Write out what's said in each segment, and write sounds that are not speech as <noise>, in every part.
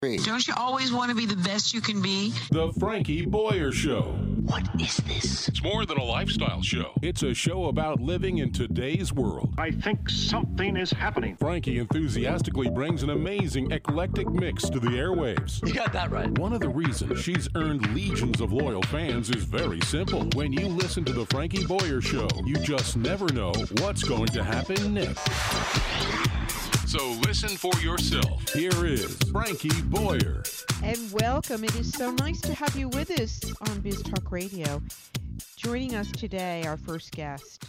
Don't you always want to be the best you can be? The Frankie Boyer Show. What is this? It's more than a lifestyle show. It's a show about living in today's world. I think something is happening. Frankie enthusiastically brings an amazing eclectic mix to the airwaves. You got that right. One of the reasons she's earned legions of loyal fans is very simple. When you listen to the Frankie Boyer Show, you just never know what's going to happen next. So listen for yourself. Here is Frankie Boyer. And welcome. It is so nice to have you with us on Biz Talk Radio. Joining us today, our first guest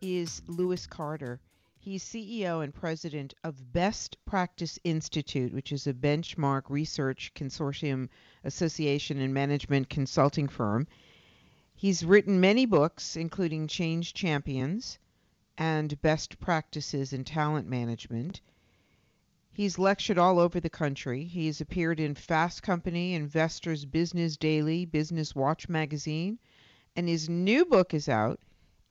is Louis Carter. He's CEO and president of Best Practice Institute, which is a benchmark research consortium association and management consulting firm. He's written many books, including Change Champions and Best Practices in Talent Management. He's lectured all over the country. He's appeared in Fast Company, Investors Business Daily, Business Watch magazine, and his new book is out.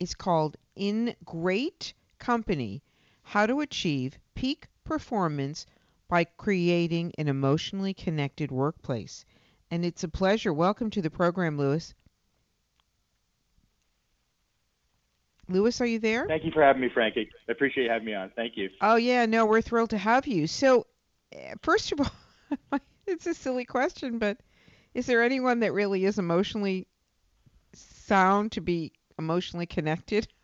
It's called In Great Company How to Achieve Peak Performance by Creating an Emotionally Connected Workplace. And it's a pleasure. Welcome to the program, Louis. Louis, are you there? Thank you for having me, Frankie. I appreciate you having me on. Thank you. Oh yeah, no, we're thrilled to have you. So, uh, first of all, <laughs> it's a silly question, but is there anyone that really is emotionally sound to be emotionally connected? <laughs>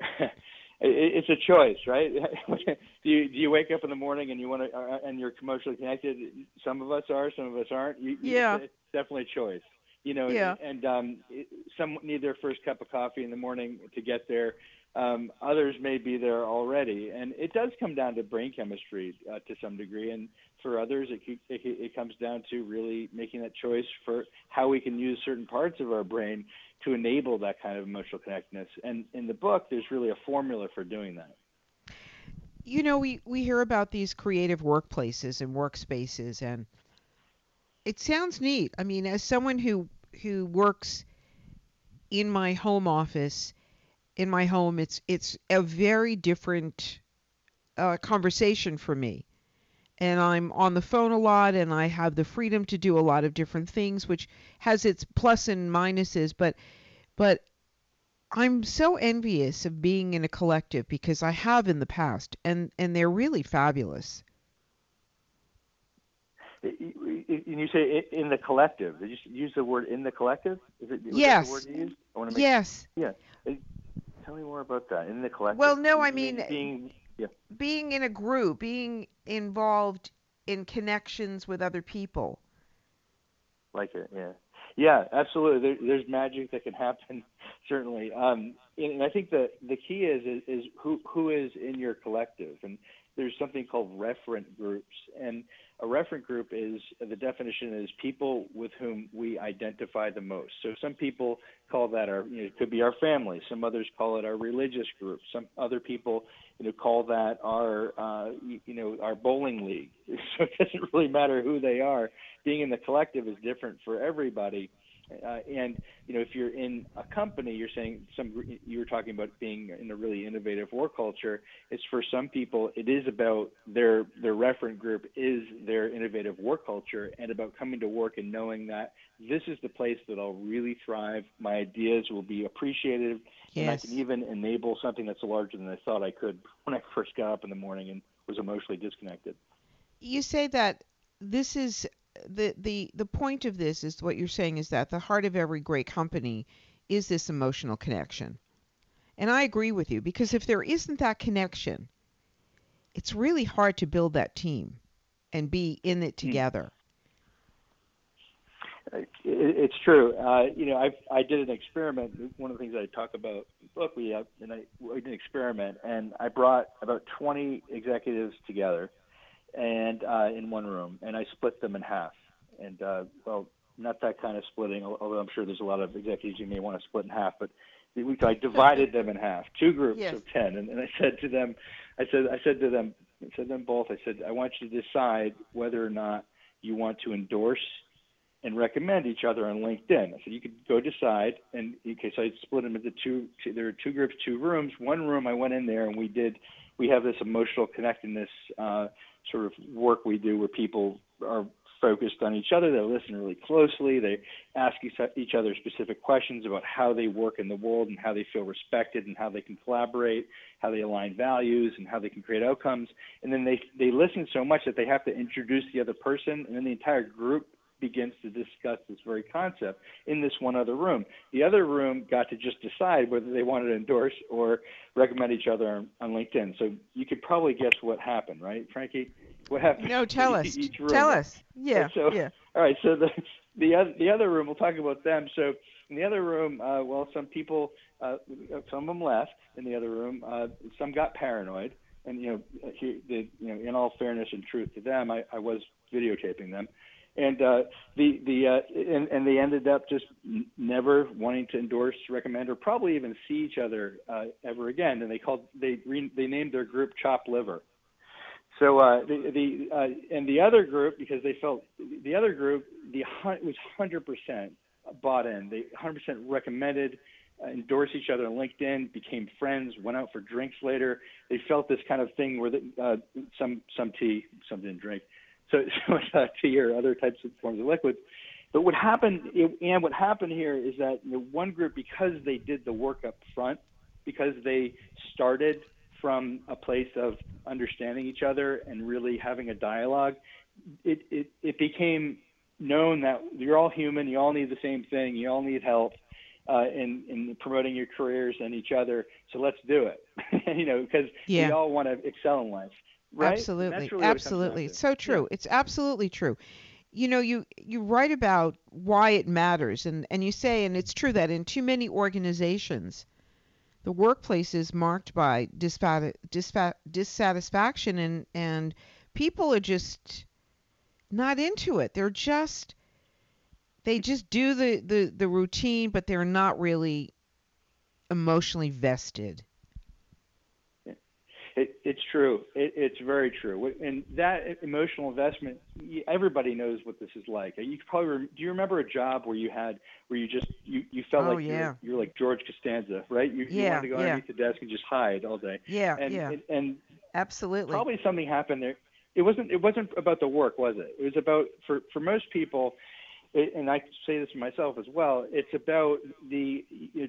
<laughs> it's a choice, right? do you do you wake up in the morning and you want to uh, and you're emotionally connected? Some of us are, some of us aren't. You, yeah, it's definitely a choice you know, yeah. and um, some need their first cup of coffee in the morning to get there. Um, others may be there already, and it does come down to brain chemistry uh, to some degree. And for others, it, it, it comes down to really making that choice for how we can use certain parts of our brain to enable that kind of emotional connectedness. And in the book, there's really a formula for doing that. You know, we, we hear about these creative workplaces and workspaces, and it sounds neat. I mean, as someone who who works in my home office, in my home, it's it's a very different uh, conversation for me. And I'm on the phone a lot, and I have the freedom to do a lot of different things, which has its plus and minuses. But but I'm so envious of being in a collective because I have in the past, and and they're really fabulous and you say in the collective. Did you use the word in the collective? Is it yes. the word you used? I want to make, yes. Yeah. Tell me more about that. In the collective. Well, no, I mean being yeah. being in a group, being involved in connections with other people. Like it, yeah. Yeah, absolutely. There, there's magic that can happen, <laughs> certainly. Um, and I think the the key is, is is who who is in your collective, and there's something called referent groups, and a referent group is the definition is people with whom we identify the most. So some people call that our, you know, it could be our family. Some others call it our religious group. Some other people, you know, call that our, uh, you know, our bowling league. <laughs> So it doesn't really matter who they are. Being in the collective is different for everybody. Uh, and you know, if you're in a company, you're saying some. You were talking about being in a really innovative work culture. It's for some people. It is about their their referent group is their innovative work culture, and about coming to work and knowing that this is the place that I'll really thrive. My ideas will be appreciated, yes. and I can even enable something that's larger than I thought I could when I first got up in the morning and was emotionally disconnected. You say that this is the the the point of this is what you're saying is that the heart of every great company is this emotional connection. And I agree with you because if there isn't that connection, it's really hard to build that team and be in it hmm. together. It's true. Uh, you know, I I did an experiment. One of the things I talk about in the book, we have, and I, we did an experiment, and I brought about 20 executives together, and uh, in one room, and I split them in half. And uh, well, not that kind of splitting, although I'm sure there's a lot of executives you may want to split in half, but we I divided them in half, two groups Yes. of ten, and, and I said to them, I said I said to them, I said to them both, I said I want you to decide whether or not you want to endorse and recommend each other on LinkedIn. I said you could go decide, and okay, so I split them into two. two there are two groups, two rooms. One room I went in there and we did, we have this emotional connectedness uh, sort of work we do where people are focused on each other. They listen really closely. They ask each other specific questions about how they work in the world and how they feel respected and how they can collaborate, how they align values and how they can create outcomes. And then they they listen so much that they have to introduce the other person, and then the entire group begins to discuss this very concept in this one other room. The other room got to just decide whether they wanted to endorse or recommend each other on, on LinkedIn. So you could probably guess what happened, right, Frankie? What happened? No, tell to us. Tell us. Yeah. So- yeah. All right, so the the other the other room, we'll talk about them. So in the other room, uh, well, some people, uh, some of them left in the other room. Uh, some got paranoid, and you know, he, the, you know, in all fairness and truth to them, I, I was videotaping them, and uh, the the uh, and, and they ended up just never wanting to endorse, recommend, or probably even see each other uh, ever again. And they called they re, they named their group Chop Liver. So uh, the the uh, and the other group because they felt the other group the was hundred percent bought in. They hundred percent recommended, uh, endorsed each other on LinkedIn, became friends, went out for drinks later. They felt this kind of thing where the, uh, some some tea, some didn't drink, so, <laughs> so uh, tea or other types of forms of liquids. But what happened, and what happened here is that you know, one group, because they did the work up front, because they started from a place of understanding each other and really having a dialogue, it, it, it became known that you're all human, you all need the same thing, you all need help uh, in, in promoting your careers and each other. So let's do it, <laughs> you know, because Yeah. we all want to excel in life. Right? Absolutely. really what it comes down absolutely. It's so true. It's absolutely true. You know, you you write about why it matters and and you say and it's true that in too many organizations the workplace is marked by disfat- disfa- dissatisfaction and and people are just not into it. They're just they just do the the the routine but they're not really emotionally vested. It, it's true. It, it's very true. And that emotional investment, y- everybody knows what this is like. You probably rem- do. You remember a job where you had where you just you you felt Oh, like yeah. you're, you're like George Costanza, right? You, you Yeah, wanted to go yeah. underneath the desk and just hide all day. Yeah, And yeah. and, and Absolutely. probably something happened there. It wasn't it wasn't about the work, was it? It was about for for most people, it, and I say this to myself as well. It's about the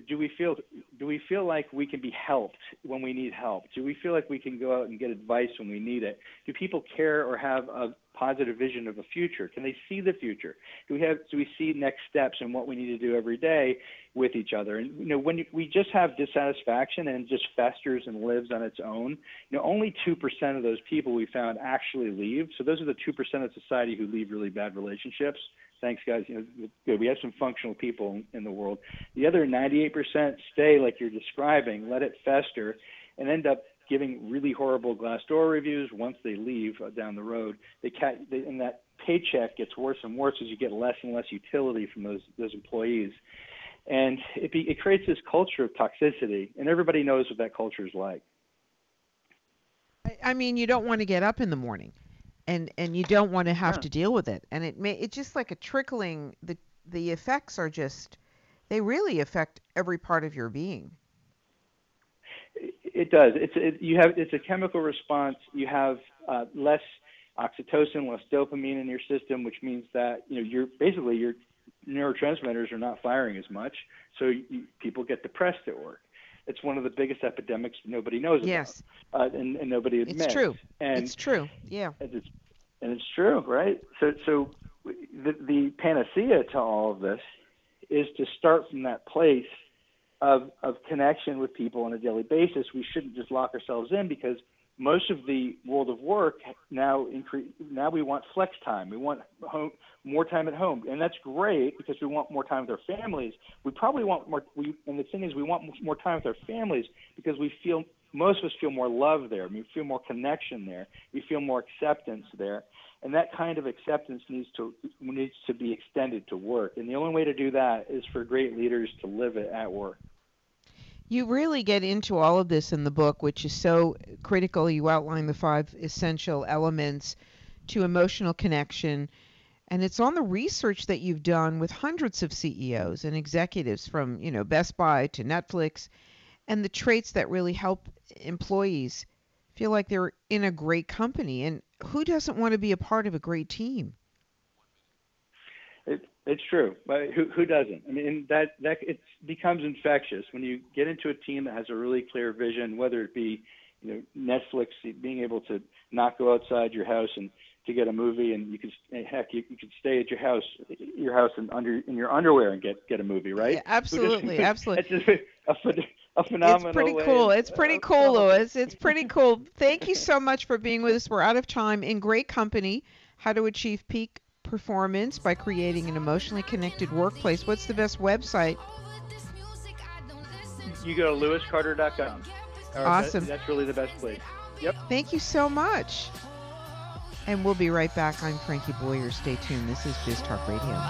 do we feel do we feel like we can be helped when we need help? Do we feel like we can go out and get advice when we need it? Do people care or have a positive vision of a future? Can they see the future? Do we have do we see next steps and what we need to do every day with each other? And you know, when we just have dissatisfaction and just festers and lives on its own, you know, only two percent of those people we found actually leave. So those are the two percent of society who leave really bad relationships. Thanks, guys. You know, good. We have some functional people in, the world. The other 98% stay, like you're describing, let it fester, and end up giving really horrible Glassdoor reviews once they leave uh, down the road. They, they and that paycheck gets worse and worse as you get less and less utility from those those employees, and it be, it creates this culture of toxicity, and everybody knows what that culture is like. I mean, you don't want to get up in the morning, and and you don't want to have Yeah. to deal with it, and it may it's just like a trickling. The the effects are just they really affect every part of your being. It does. It's it, you have it's a chemical response. You have uh, less oxytocin, less dopamine in your system, which means that you know you're basically your neurotransmitters are not firing as much, so you, people get depressed at work. It's one of the biggest epidemics nobody knows Yes, about, uh, and, and nobody admits. it's true. And it's true. Yeah. and it's and it's true, right? So so the the panacea to all of this is to start from that place of of connection with people on a daily basis. We shouldn't just lock ourselves in because most of the world of work now increase now we want flex time. We want home more time at home, and that's great because we want more time with our families. We probably want more. We and the thing is, we want more time with our families because we feel most of us feel more love there. We feel more connection there. We feel more acceptance there, and that kind of acceptance needs to needs to be extended to work. And the only way to do that is for great leaders to live it at work. You really get into all of this in the book, which is so critical. You outline the five essential elements to emotional connection. And it's on the research that you've done with hundreds of CEOs and executives from, you know, Best Buy to Netflix and the traits that really help employees feel like they're in a great company. And who doesn't want to be a part of a great team? It's true, but who, who doesn't? I mean, that that it becomes infectious when you get into a team that has a really clear vision, whether it be you know Netflix being able to not go outside your house and to get a movie, and you could heck you, you could stay at your house your house and under in your underwear and get get a movie, right? Yeah, absolutely, just, absolutely. It's just a, a phenomenal. It's pretty cool. It's pretty cool, Louis. It's pretty cool. Thank you so much for being with us. We're out of time. In great company. How to achieve peak performance by creating an emotionally connected workplace. What's the best website? You go to lewiscarter.com. Awesome. That, that's really the best place. Yep. Thank you so much. And we'll be right back. I'm Frankie Boyer. Stay tuned. This is Biz Talk Radio.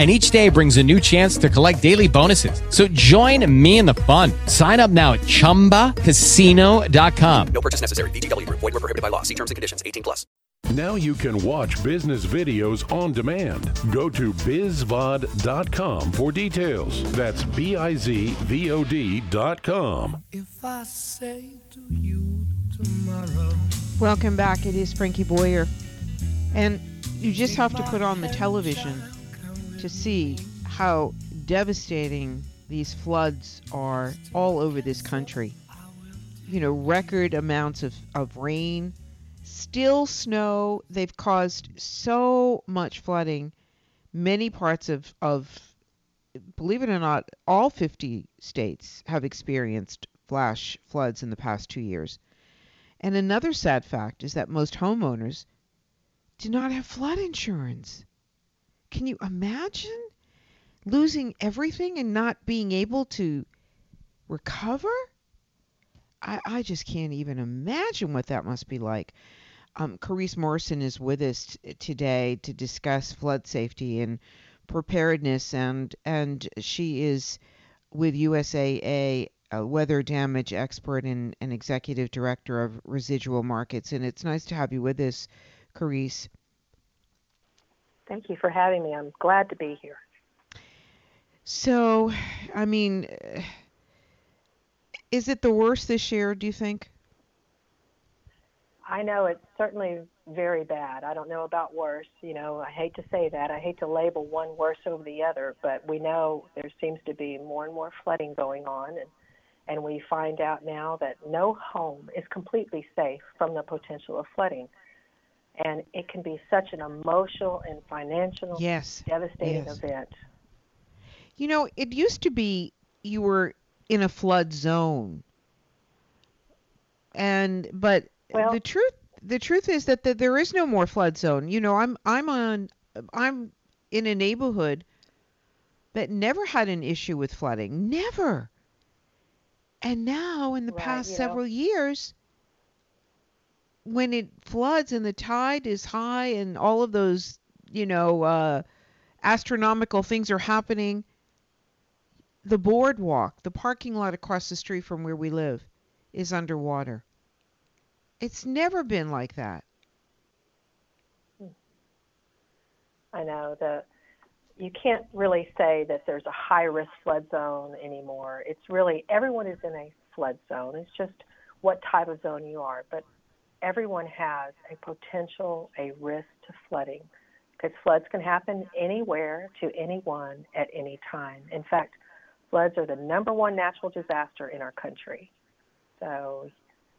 and each day brings a new chance to collect daily bonuses. So join me in the fun. Sign up now at ChumbaCasino.com. No purchase necessary. VGW. Void were prohibited by law. See terms and conditions. 18 plus. Now you can watch business videos on demand. Go to bizvod.com for details. That's B-I-Z-V-O-D dot com. If I say to you tomorrow. Welcome back. It is Frankie Boyer. And you just have to put on the television to see how devastating these floods are all over this country. You know, record amounts of, of rain, still snow. They've caused so much flooding. Many parts of, of believe it or not, all 50 states have experienced flash floods in the past two years. And another sad fact is that most homeowners do not have flood insurance. Can you imagine losing everything and not being able to recover? I, I just can't even imagine what that must be like. Um, Carice Morrison is with us t- today to discuss flood safety and preparedness, and and she is with USAA, a weather damage expert and, and executive director of residual markets. And it's nice to have you with us, Carice. Thank you for having me. I'm glad to be here. So, I mean, is it the worst this year, do you think? I know it's certainly very bad. I don't know about worse. You know, I hate to say that. I hate to label one worse over the other, but we know there seems to be more and more flooding going on and and we find out now that no home is completely safe from the potential of flooding and it can be such an emotional and financial yes. devastating yes. event. You know, it used to be you were in a flood zone. And but well, the truth the truth is that the, there is no more flood zone. You know, I'm I'm on I'm in a neighborhood that never had an issue with flooding. Never. And now in the right, past several know, years when it floods and the tide is high and all of those, you know, uh, astronomical things are happening, the boardwalk, the parking lot across the street from where we live, is underwater. It's never been like that. I know that you can't really say that there's a high risk flood zone anymore. It's really everyone is in a flood zone. It's just what type of zone you are, but everyone has a potential, a risk to flooding because floods can happen anywhere to anyone at any time. In fact, floods are the number one natural disaster in our country. So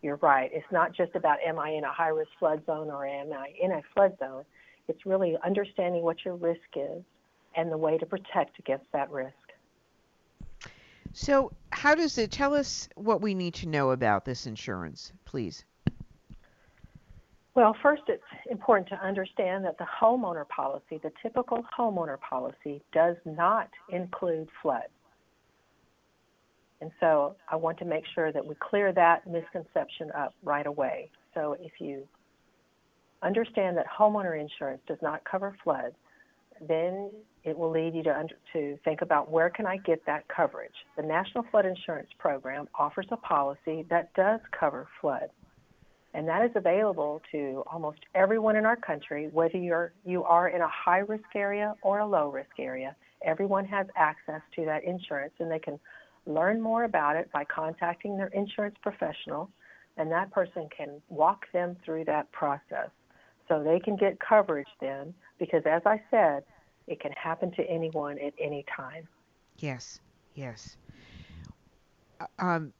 you're right. It's not just about am I in a high risk flood zone or am I in a flood zone. It's really understanding what your risk is and the way to protect against that risk. So, how does it tell us what we need to know about this insurance, please? Well, first, it's important to understand that the homeowner policy, the typical homeowner policy, does not include flood. And so I want to make sure that we clear that misconception up right away. So if you understand that homeowner insurance does not cover floods, then it will lead you to, under, to think about where can I get that coverage. The National Flood Insurance Program offers a policy that does cover flood. And that is available to almost everyone in our country, whether you're, you are in a high risk area or a low risk area. Everyone has access to that insurance and they can learn more about it by contacting their insurance professional, and that person can walk them through that process so they can get coverage then because as I said, it can happen to anyone at any time. Yes, yes. Uh, um,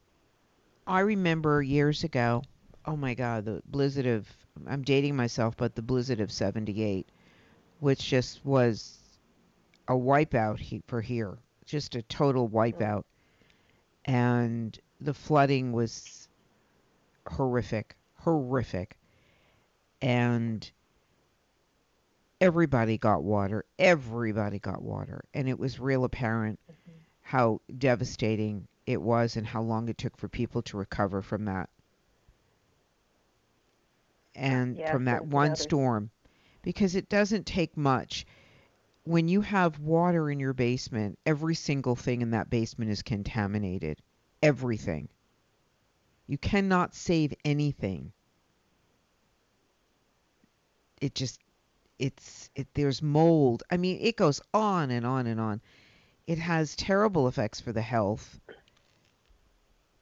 I remember years ago. Oh my God, the blizzard of I'm dating myself, but the blizzard of '78, which just was a wipeout he, for here, just a total wipeout, and the flooding was horrific, horrific, and everybody got water. Everybody got water. And it was real apparent mm-hmm. how devastating it was and how long it took for people to recover from that. And from that one storm. Because it doesn't take much. When you have water in your basement, every single thing in that basement is contaminated. Everything. You cannot save anything. It just it's it, there's mold. I mean, it goes on and on and on. It has terrible effects for the health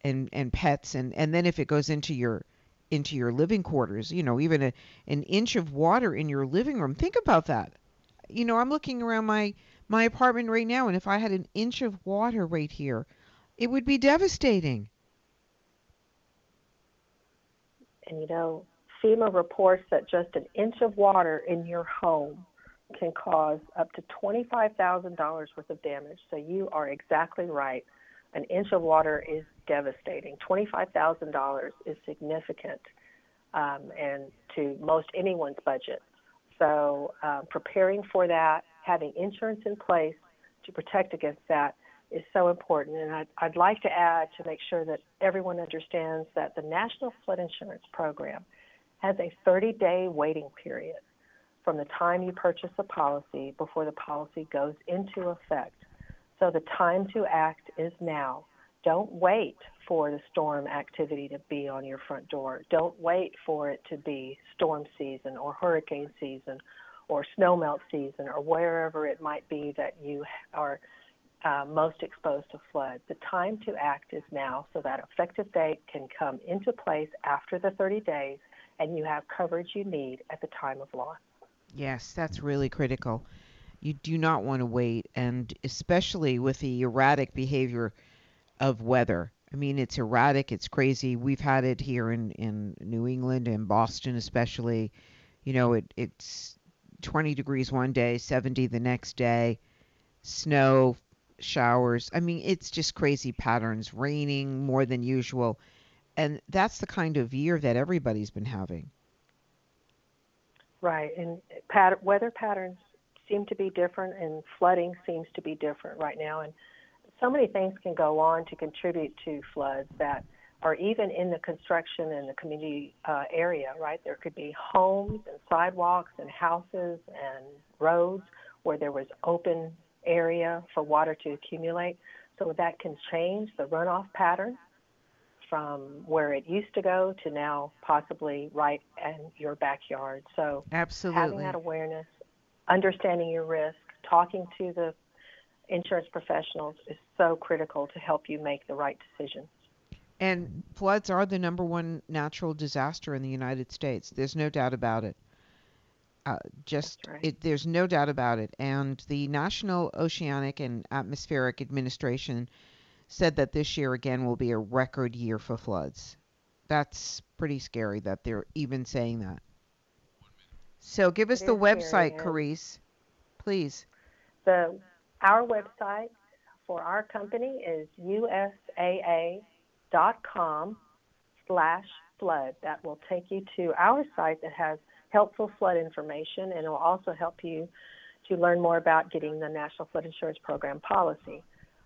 and and pets and and then if it goes into your into your living quarters, you know, even a, an inch of water in your living room. Think about that. You know, I'm looking around my my apartment right now and if I had an inch of water right here, it would be devastating. And you know, FEMA reports that just an inch of water in your home can cause up to $25,000 worth of damage. So you are exactly right. An inch of water is devastating. $25,000 is significant um, and to most anyone's budget. So uh, preparing for that, having insurance in place to protect against that is so important. And I'd, I'd like to add to make sure that everyone understands that the National Flood Insurance Program – has a 30 day waiting period from the time you purchase a policy before the policy goes into effect. So the time to act is now. Don't wait for the storm activity to be on your front door. Don't wait for it to be storm season or hurricane season or snowmelt season or wherever it might be that you are uh, most exposed to flood. The time to act is now so that effective date can come into place after the 30 days and you have coverage you need at the time of loss. Yes, that's really critical. You do not want to wait, and especially with the erratic behavior of weather. I mean, it's erratic, it's crazy. We've had it here in, in New England and Boston, especially. You know, it, it's 20 degrees one day, 70 the next day, snow, showers. I mean, it's just crazy patterns, raining more than usual and that's the kind of year that everybody's been having. Right, and pat- weather patterns seem to be different, and flooding seems to be different right now. And so many things can go on to contribute to floods that are even in the construction and the community uh, area. Right, there could be homes and sidewalks and houses and roads where there was open area for water to accumulate. So that can change the runoff pattern from where it used to go to now possibly right in your backyard. So Absolutely. having that awareness, understanding your risk, talking to the insurance professionals is so critical to help you make the right decision. And floods are the number one natural disaster in the United States. There's no doubt about it. Uh, just right. it, there's no doubt about it. And the National Oceanic and Atmospheric Administration said that this year again will be a record year for floods. That's pretty scary that they're even saying that. So give us the website, Carice, please. The our website for our company is usaa.com slash flood. That will take you to our site that has helpful flood information and it will also help you to learn more about getting the National Flood Insurance Program policy.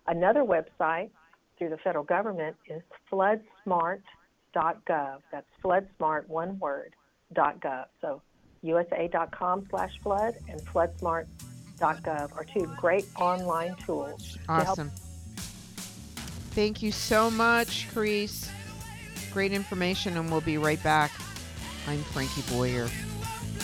Another website through the federal government is floodsmart.gov. That's floodsmart, one word, .gov. So usa.com slash flood and floodsmart.gov are two great online tools. to Awesome. Thank you so much, Carice. Great information, and we'll be right back. I'm Frankie Boyer,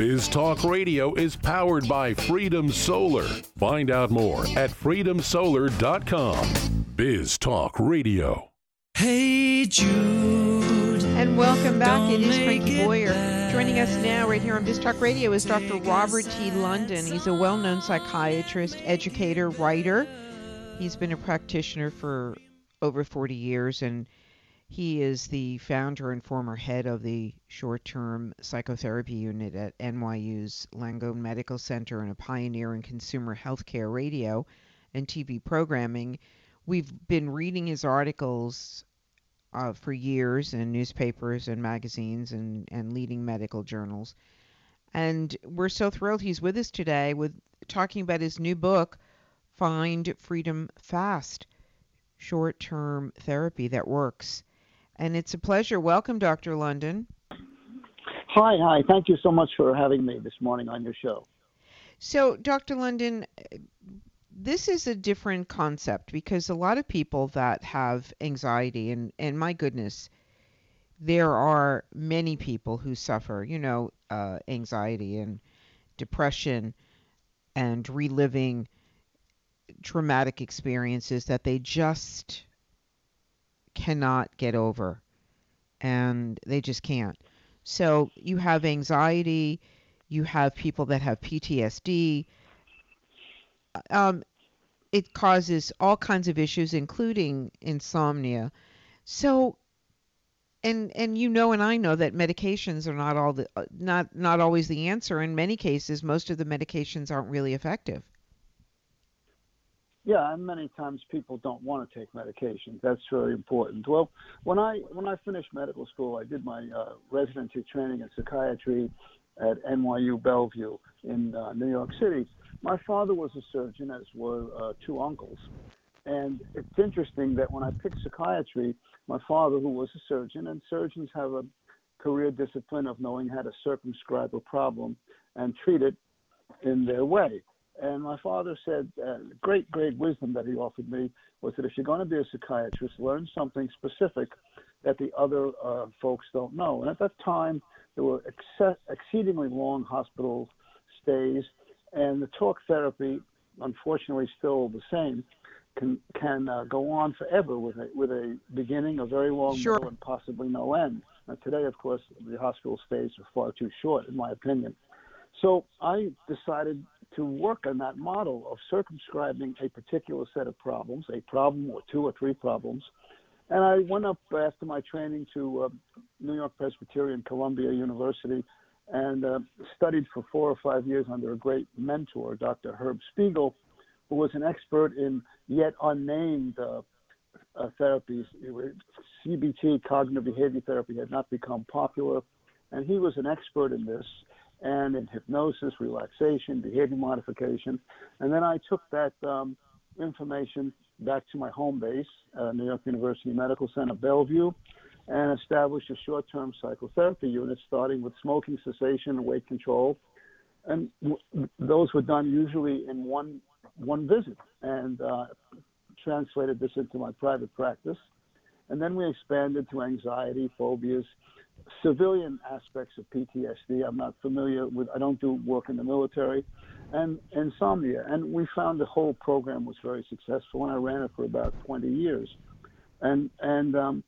Biz Talk Radio is powered by Freedom Solar. Find out more at freedomsolar.com. Biz Talk Radio. Hey Jude. And welcome back. It is Frankie Boyer. Joining us now, right here on Biz Talk Radio, is Dr. Robert T. London. He's a well known psychiatrist, educator, writer. He's been a practitioner for over 40 years, and he is the founder and former head of the short term psychotherapy unit at NYU's Langone Medical Center and a pioneer in consumer healthcare radio and TV programming. We've been reading his articles uh, for years in newspapers and magazines and, and leading medical journals. And we're so thrilled he's with us today with talking about his new book, Find Freedom Fast Short Term Therapy That Works. And it's a pleasure. Welcome, Dr. London. Hi, hi. Thank you so much for having me this morning on your show. So, Dr. London, this is a different concept because a lot of people that have anxiety, and, and my goodness, there are many people who suffer, you know, uh, anxiety and depression and reliving traumatic experiences that they just cannot get over and they just can't. So you have anxiety, you have people that have PTSD. Um, it causes all kinds of issues, including insomnia. So, and and you know, and I know that medications are not all the uh, not not always the answer. In many cases, most of the medications aren't really effective. Yeah, and many times people don't want to take medications. That's very important. Well, when I when I finished medical school, I did my uh, residency training in psychiatry at NYU Bellevue in uh, New York City. My father was a surgeon, as were uh, two uncles. And it's interesting that when I picked psychiatry, my father, who was a surgeon, and surgeons have a career discipline of knowing how to circumscribe a problem and treat it in their way. And my father said, uh, great, great wisdom that he offered me was that if you're going to be a psychiatrist, learn something specific that the other uh, folks don't know. And at that time, there were ex- exceedingly long hospital stays, and the talk therapy, unfortunately, still the same, can can uh, go on forever with a with a beginning, a very long Sure. middle, and possibly no end. Now, today, of course, the hospital stays are far too short, in my opinion. So I decided to work on that model of circumscribing a particular set of problems, a problem or two or three problems. And I went up after my training to uh, New York Presbyterian Columbia University and uh, studied for four or five years under a great mentor, Dr. Herb Spiegel, who was an expert in yet unnamed uh, uh, therapies. CBT, cognitive behavior therapy, had not become popular, and he was an expert in this and in hypnosis, relaxation, behavior modification. And then I took that um, information back to my home base, uh, New York University Medical Center, Bellevue, and established a short-term psychotherapy unit, starting with smoking cessation and weight control. And w- those were done usually in one one visit, and uh, translated this into my private practice. And then we expanded to anxiety, phobias, civilian aspects of PTSD. I'm not familiar with, I don't do work in the military, and insomnia. And we found the whole program was very successful, and I ran it for about 20 years. And, and um,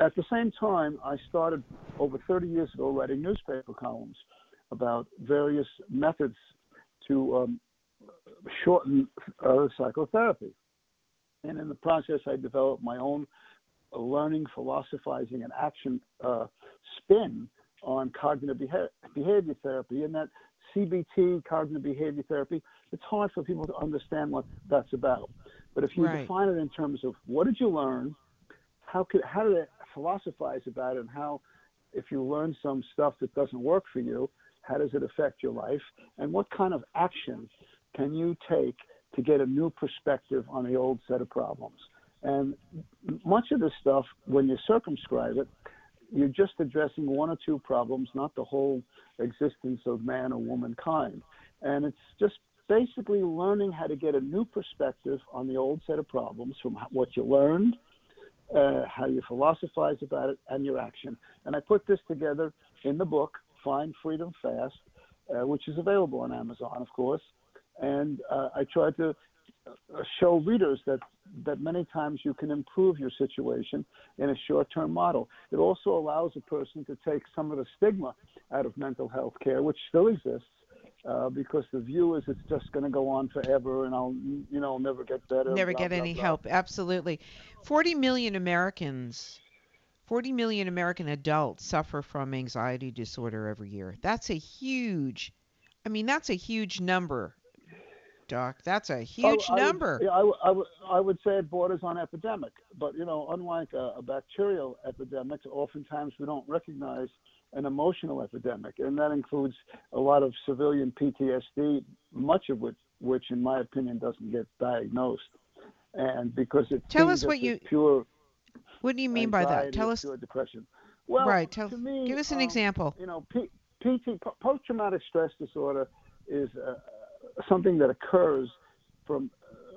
at the same time, I started over 30 years ago writing newspaper columns about various methods to um, shorten uh, psychotherapy. And in the process, I developed my own learning, philosophizing, and action uh, spin on cognitive beha- behavior therapy. And that CBT, cognitive behavior therapy, it's hard for people to understand what that's about. But if you Right. define it in terms of what did you learn, how could how did it philosophize about it, and how if you learn some stuff that doesn't work for you, how does it affect your life, and what kind of action can you take to get a new perspective on the old set of problems? And much of this stuff, when you circumscribe it, you're just addressing one or two problems, not the whole existence of man or womankind. And it's just basically learning how to get a new perspective on the old set of problems from what you learned, uh, how you philosophize about it, and your action. And I put this together in the book, Find Freedom Fast, uh, which is available on Amazon, of course. And uh, I tried to show readers that that many times you can improve your situation in a short-term model. It also allows a person to take some of the stigma out of mental health care, which still exists, uh, because the view is it's just going to go on forever, and I'll you know never get better. Never blah, get blah, any blah. help. Absolutely. 40 million Americans, 40 million American adults suffer from anxiety disorder every year. That's a huge, I mean, that's a huge number, Doc. That's a huge I would- number. yeah, I, would- I, would, I would say it borders on epidemic, but you know, unlike a, a bacterial epidemic, oftentimes we don't recognize an emotional epidemic, and that includes a lot of civilian PTSD, much of which, which in my opinion, doesn't get diagnosed, and because it Tell us what you- pure. What do you mean by that? Tell us. pure depression. Well, right. Tell, me, give us an um, example. You know, P- PT, post traumatic stress disorder, is uh, something that occurs from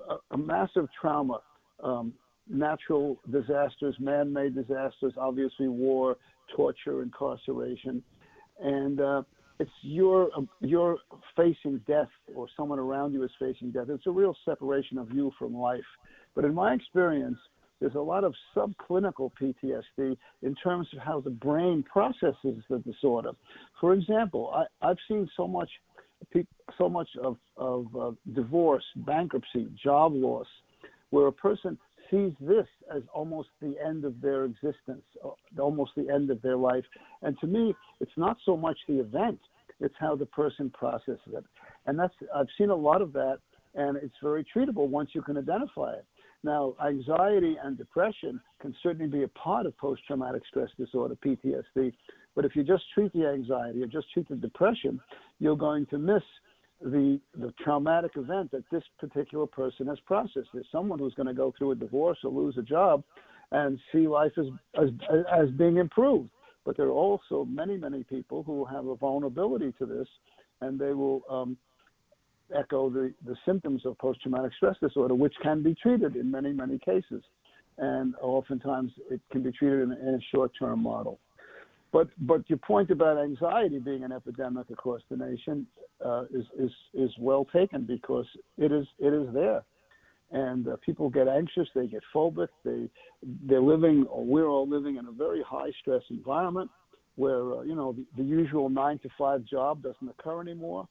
a, a massive trauma, um, natural disasters, man made disasters, obviously war, torture, incarceration. And uh, it's you're, you're facing death or someone around you is facing death. It's a real separation of you from life. But in my experience, there's a lot of subclinical PTSD in terms of how the brain processes the disorder. For example, I, I've seen so much, so much of, of uh, divorce, bankruptcy, job loss, where a person sees this as almost the end of their existence, uh, almost the end of their life. And to me, it's not so much the event; it's how the person processes it. And that's I've seen a lot of that, and it's very treatable once you can identify it. Now, anxiety and depression can certainly be a part of post traumatic stress disorder, PTSD. But if you just treat the anxiety or just treat the depression, you're going to miss the, the traumatic event that this particular person has processed. There's someone who's going to go through a divorce or lose a job and see life as, as, as being improved. But there are also many, many people who have a vulnerability to this, and they will um, echo the, the symptoms of post traumatic stress disorder, which can be treated in many, many cases. And oftentimes it can be treated in, a short term model. But, but your point about anxiety being an epidemic across the nation uh, is, is, is well taken because it is, it is there. And uh, people get anxious, they get phobic, they, they're living, or we're all living in a very high stress environment where, uh, you know, the, the usual nine to five job doesn't occur anymore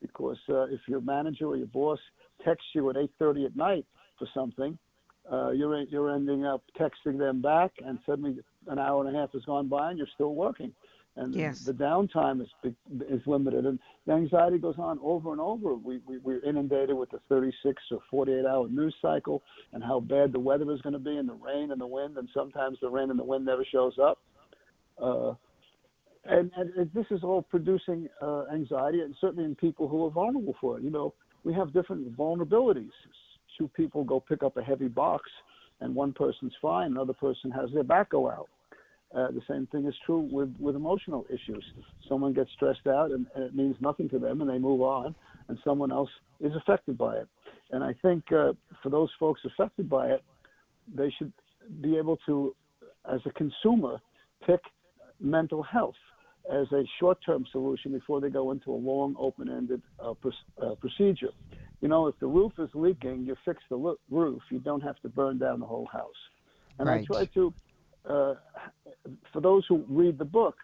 because uh, if your manager or your boss texts you at 8:30 at night for something, uh, you're you're ending up texting them back, and suddenly an hour and a half has gone by, and you're still working, and Yes. the downtime is is limited, and the anxiety goes on over and over. We, we we're inundated with the 36 or 48 hour news cycle, and how bad the weather is going to be, and the rain and the wind, and sometimes the rain and the wind never shows up. Uh, and, and, this is all producing uh, anxiety, and certainly in people who are vulnerable for it. You know, we have different vulnerabilities. Two people go pick up a heavy box, and one person's fine, another person has their back go out. Uh, the same thing is true with, with emotional issues. Someone gets stressed out, and, and it means nothing to them, and they move on, and someone else is affected by it. And I think uh, for those folks affected by it, they should be able to, as a consumer, pick mental health as a short-term solution before they go into a long, open-ended uh, pr- uh, procedure. You know, if the roof is leaking, you fix the lo- roof. You don't have to burn down the whole house. And Right. I try to, uh, for those who read the book,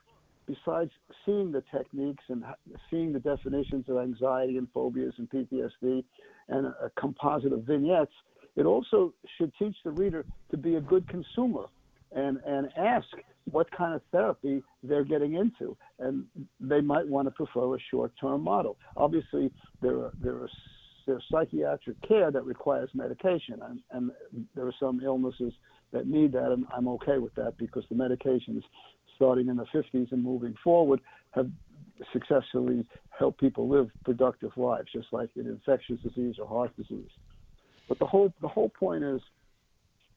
besides seeing the techniques and seeing the definitions of anxiety and phobias and PTSD and a, a composite of vignettes, it also should teach the reader to be a good consumer and, and ask what kind of therapy they're getting into. And they might want to prefer a short term model. Obviously, there are, there are there's psychiatric care that requires medication, and, and there are some illnesses that need that, and I'm okay with that because the medications, starting in the 50s and moving forward, have successfully helped people live productive lives, just like in infectious disease or heart disease. But the whole the whole point is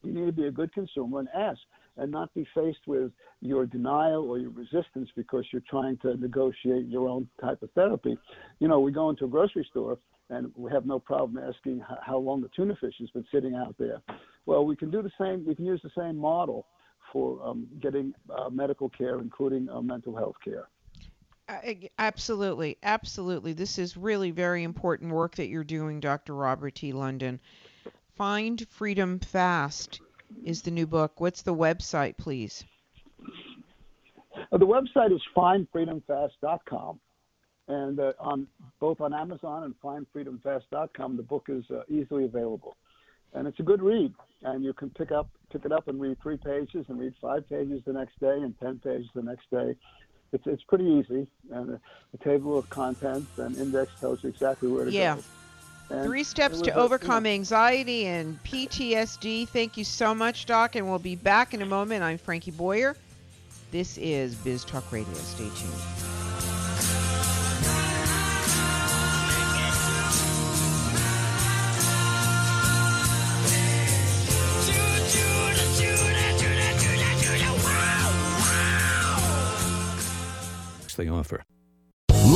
you need to be a good consumer and ask and not be faced with your denial or your resistance because you're trying to negotiate your own type of therapy. You know, we go into a grocery store and we have no problem asking how long the tuna fish has been sitting out there. Well, we can do the same. We can use the same model for um, getting uh, medical care, including uh, mental health care. Uh, Absolutely, absolutely. This is really very important work that you're doing, Dr. Robert T. London. Find Freedom Fast is the new book. What's the website, please? Uh, the website is findfreedomfast.com, and uh, on both on Amazon and findfreedomfast.com, the book is uh, easily available, and it's a good read. And you can pick up pick it up and read three pages, and read five pages the next day, and ten pages the next day. It's it's pretty easy, and a, a table of contents and index tells you exactly where to Yeah. go. And Three steps to a- overcome anxiety and PTSD. Thank you so much, Doc, and we'll be back in a moment. I'm Frankie Boyer. This is Biz Talk Radio. Stay tuned. They offer.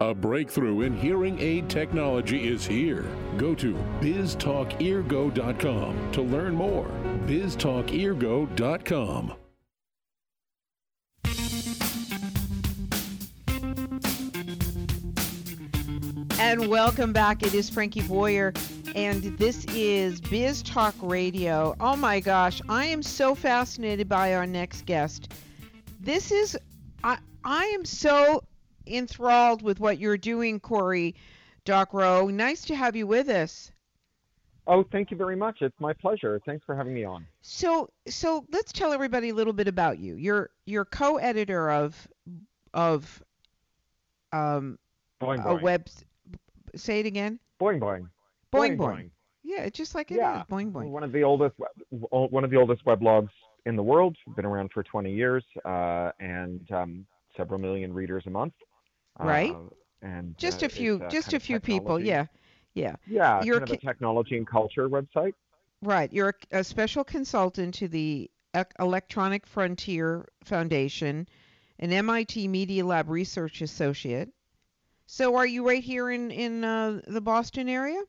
A breakthrough in hearing aid technology is here. Go to biztalkeargo.com to learn more. biztalkeargo.com. And welcome back. It is Frankie Boyer, and this is Biz Talk Radio. Oh my gosh, I am so fascinated by our next guest. This is, I, I am so enthralled with what you're doing, Cory Doctorow. Nice to have you with us. Oh, thank you very much. It's my pleasure. Thanks for having me on. So, so let's tell everybody a little bit about you. You're you're co-editor of of um Boing a boing. web. Say it again. Boing boing. Boing Boing, boing. Yeah, just like it is. Yeah. Boing boing. One of the oldest web- one of the oldest weblogs in the world. Been around for 20 years, uh, and um, several million readers a month. Right. Uh, and Just a few, just a few people. Yeah, yeah. Yeah, You're kind of a technology and culture website. Right. You're a, a special consultant to the Ec- Electronic Frontier Foundation, an MIT Media Lab research associate. So are you right here in in uh, the Boston area?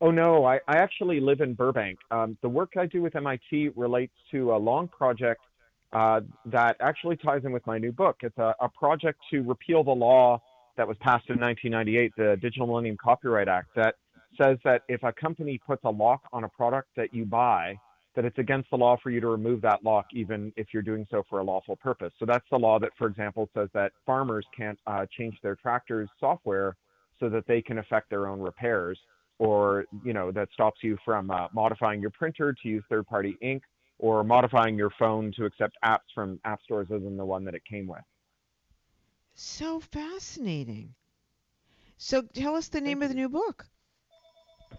Oh no, I, I actually live in Burbank. Um, the work I do with MIT relates to a long project uh, that actually ties in with my new book. It's a, a project to repeal the law that was passed in 1998, the Digital Millennium Copyright Act, that says that if a company puts a lock on a product that you buy, that it's against the law for you to remove that lock, even if you're doing so for a lawful purpose. So that's the law that, for example, says that farmers can't uh, change their tractors' software so that they can affect their own repairs, or you know that stops you from uh, modifying your printer to use third-party ink, or modifying your phone to accept apps from app stores other than the one that it came with. So fascinating. So tell us the name of the new book.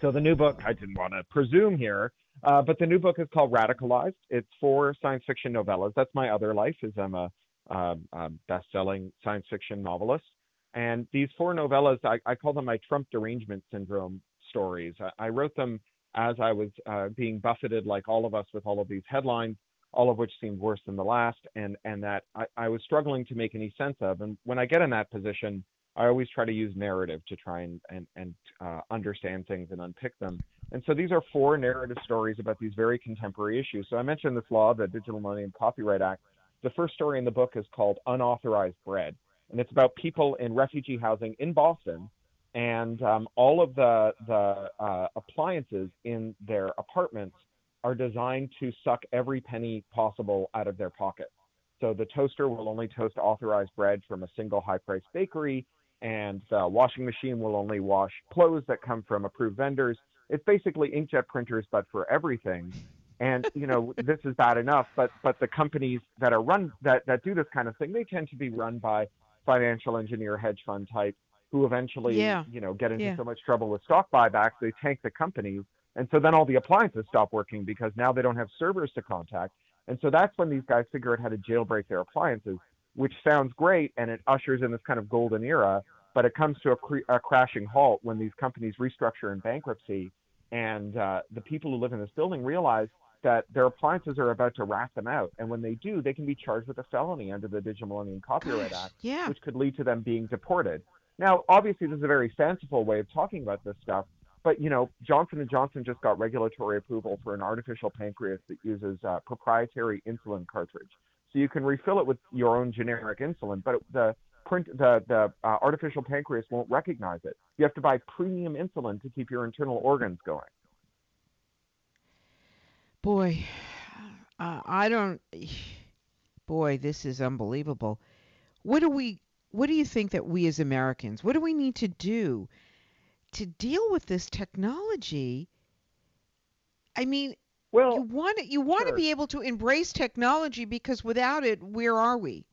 So the new book, I didn't want to presume here, uh, but the new book is called Radicalized. It's four science fiction novellas. That's my other life, is I'm a, um a best-selling science fiction novelist. And these four novellas, I, I call them my Trump derangement syndrome stories. I, I wrote them as I was uh, being buffeted, like all of us, with all of these headlines, all of which seemed worse than the last, and and that I, I was struggling to make any sense of. And when I get in that position, I always try to use narrative to try and and and uh, understand things and unpick them. And so these are four narrative stories about these very contemporary issues. So I mentioned this law, the Digital Millennium Copyright Act. The first story in the book is called Unauthorized Bread, and it's about people in refugee housing in Boston, and um, all of the the uh, appliances in their apartments are designed to suck every penny possible out of their pocket. So the toaster will only toast authorized bread from a single high-priced bakery, and the washing machine will only wash clothes that come from approved vendors. It's basically inkjet printers, but for everything. And you know <laughs> this is bad enough, but but the companies that are run that that do this kind of thing, they tend to be run by financial engineer, hedge fund types who eventually Yeah. you know get into Yeah. so much trouble with stock buybacks, they tank the companies, and so then all the appliances stop working because now they don't have servers to contact. And so that's when these guys figure out how to jailbreak their appliances, which sounds great and it ushers in this kind of golden era. But it comes to a, cre- a crashing halt when these companies restructure in bankruptcy, and uh, the people who live in this building realize that their appliances are about to rat them out. And when they do, they can be charged with a felony under the Digital Millennium Copyright Act, yeah. which could lead to them being deported. Now, obviously, this is a very fanciful way of talking about this stuff, but you know, Johnson and Johnson just got regulatory approval for an artificial pancreas that uses uh, proprietary insulin cartridge. So you can refill it with your own generic insulin, but the print the the uh, artificial pancreas won't recognize it. You have to buy premium insulin to keep your internal organs going. Boy, uh, I don't. <sighs> Boy, this is unbelievable. What do we? What do you think that we as Americans? What do we need to do to deal with this technology? I mean, well, you want. You want to be able to embrace technology because without it, where are we?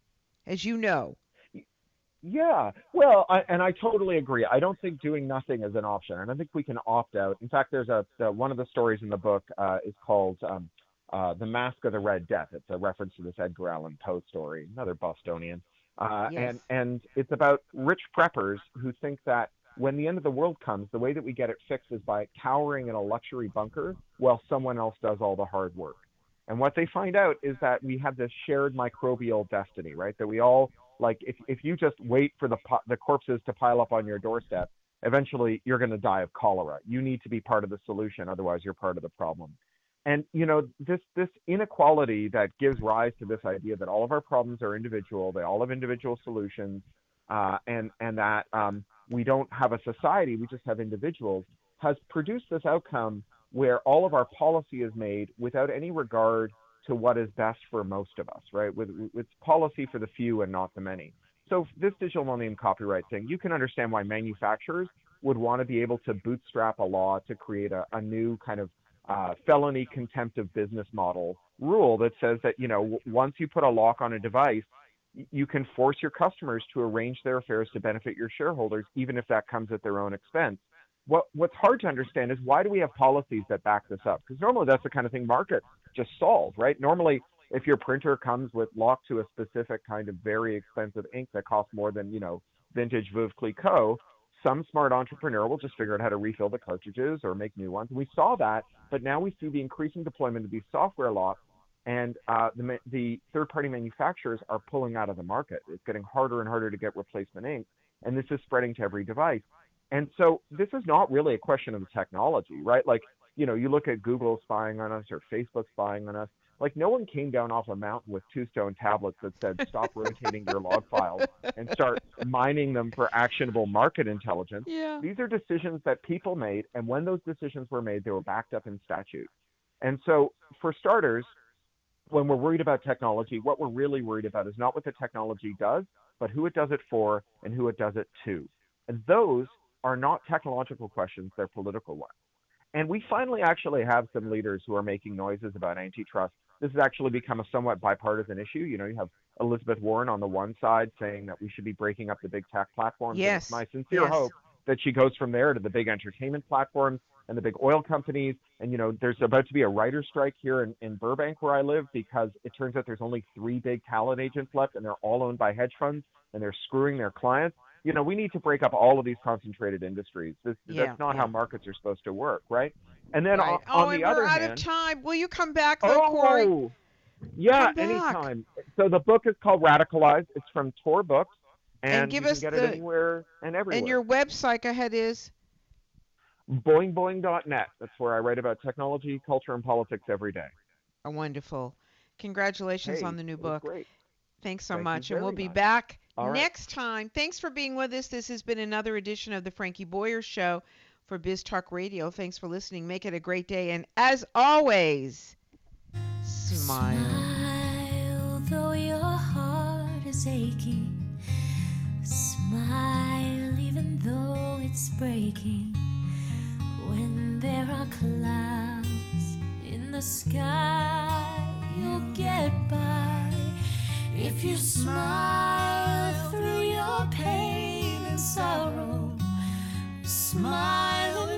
As you know. Yeah, well, I, and I totally agree. I don't think doing nothing is an option, and I think we can opt out. In fact, there's a the, one of the stories in the book uh, is called um, uh, "The Mask of the Red Death." It's a reference to this Edgar Allan Poe story, another Bostonian, uh, Yes. and and it's about rich preppers who think that when the end of the world comes, the way that we get it fixed is by cowering in a luxury bunker while someone else does all the hard work. And what they find out is that we have this shared microbial destiny, right? That we all like if if you just wait for the the corpses to pile up on your doorstep, eventually you're going to die of cholera. You need to be part of the solution, otherwise you're part of the problem. And you know this this inequality that gives rise to this idea that all of our problems are individual, they all have individual solutions, uh, and and that um, we don't have a society, we just have individuals, has produced this outcome where all of our policy is made without any regard to what is best for most of us, right? With, with policy for the few and not the many. So this digital millennium copyright thing, you can understand why manufacturers would want to be able to bootstrap a law to create a, a new kind of uh, felony contempt of business model rule that says that you know w- once you put a lock on a device, you can force your customers to arrange their affairs to benefit your shareholders, even if that comes at their own expense. What what's hard to understand is why do we have policies that back this up? Because normally that's the kind of thing markets just solve, right? Normally, if your printer comes with locked to a specific kind of very expensive ink that costs more than you know vintage Veuve Clicquot, some smart entrepreneur will just figure out how to refill the cartridges or make new ones. We saw that, but now we see the increasing deployment of these software locks, and uh, the, the third-party manufacturers are pulling out of the market. It's getting harder and harder to get replacement ink, and this is spreading to every device. And so this is not really a question of the technology, right? Like, you know, you look at Google spying on us or Facebook spying on us. Like no one came down off a mountain with two stone tablets that said stop <laughs> rotating your log files and start mining them for actionable market intelligence. Yeah. These are decisions that people made, and when those decisions were made, they were backed up in statute. And so, for starters, when we're worried about technology, what we're really worried about is not what the technology does, but who it does it for and who it does it to. And those are not technological questions, they're political ones. And we finally actually have some leaders who are making noises about antitrust. This has actually become a somewhat bipartisan issue. You know, you have Elizabeth Warren on the one side saying that we should be breaking up the big tech platforms. Yes. it's my sincere Yes. hope that she goes from there to the big entertainment platforms and the big oil companies. And, you know, there's about to be a writer's strike here in, in Burbank where I live because it turns out there's only three big talent agents left and they're all owned by hedge funds and they're screwing their clients. You know, we need to break up all of these concentrated industries. This, Yeah, that's not yeah. how markets are supposed to work, right? And then Right. on, oh, on and the other hand, we're out of time. Will you come back, though, oh, Cory? yeah, anytime. So the book is called Radicalized. It's from Tor Books, and, And give you us can get the- it anywhere and everywhere. And your website, ahead, is boingboing.net. That's where I write about technology, culture, and politics every day. oh, wonderful. Congratulations Hey, on the new book. great. Thanks so Thank much. And we'll be much. back right. next time. Thanks for being with us. This has been another edition of the Frankie Boyer Show for Biz Talk Radio. Thanks for listening. Make it a great day. And as always, smile. Although your heart is aching, smile even though it's breaking. When there are clouds in the sky, you'll get by. If you smile through your pain and sorrow, smile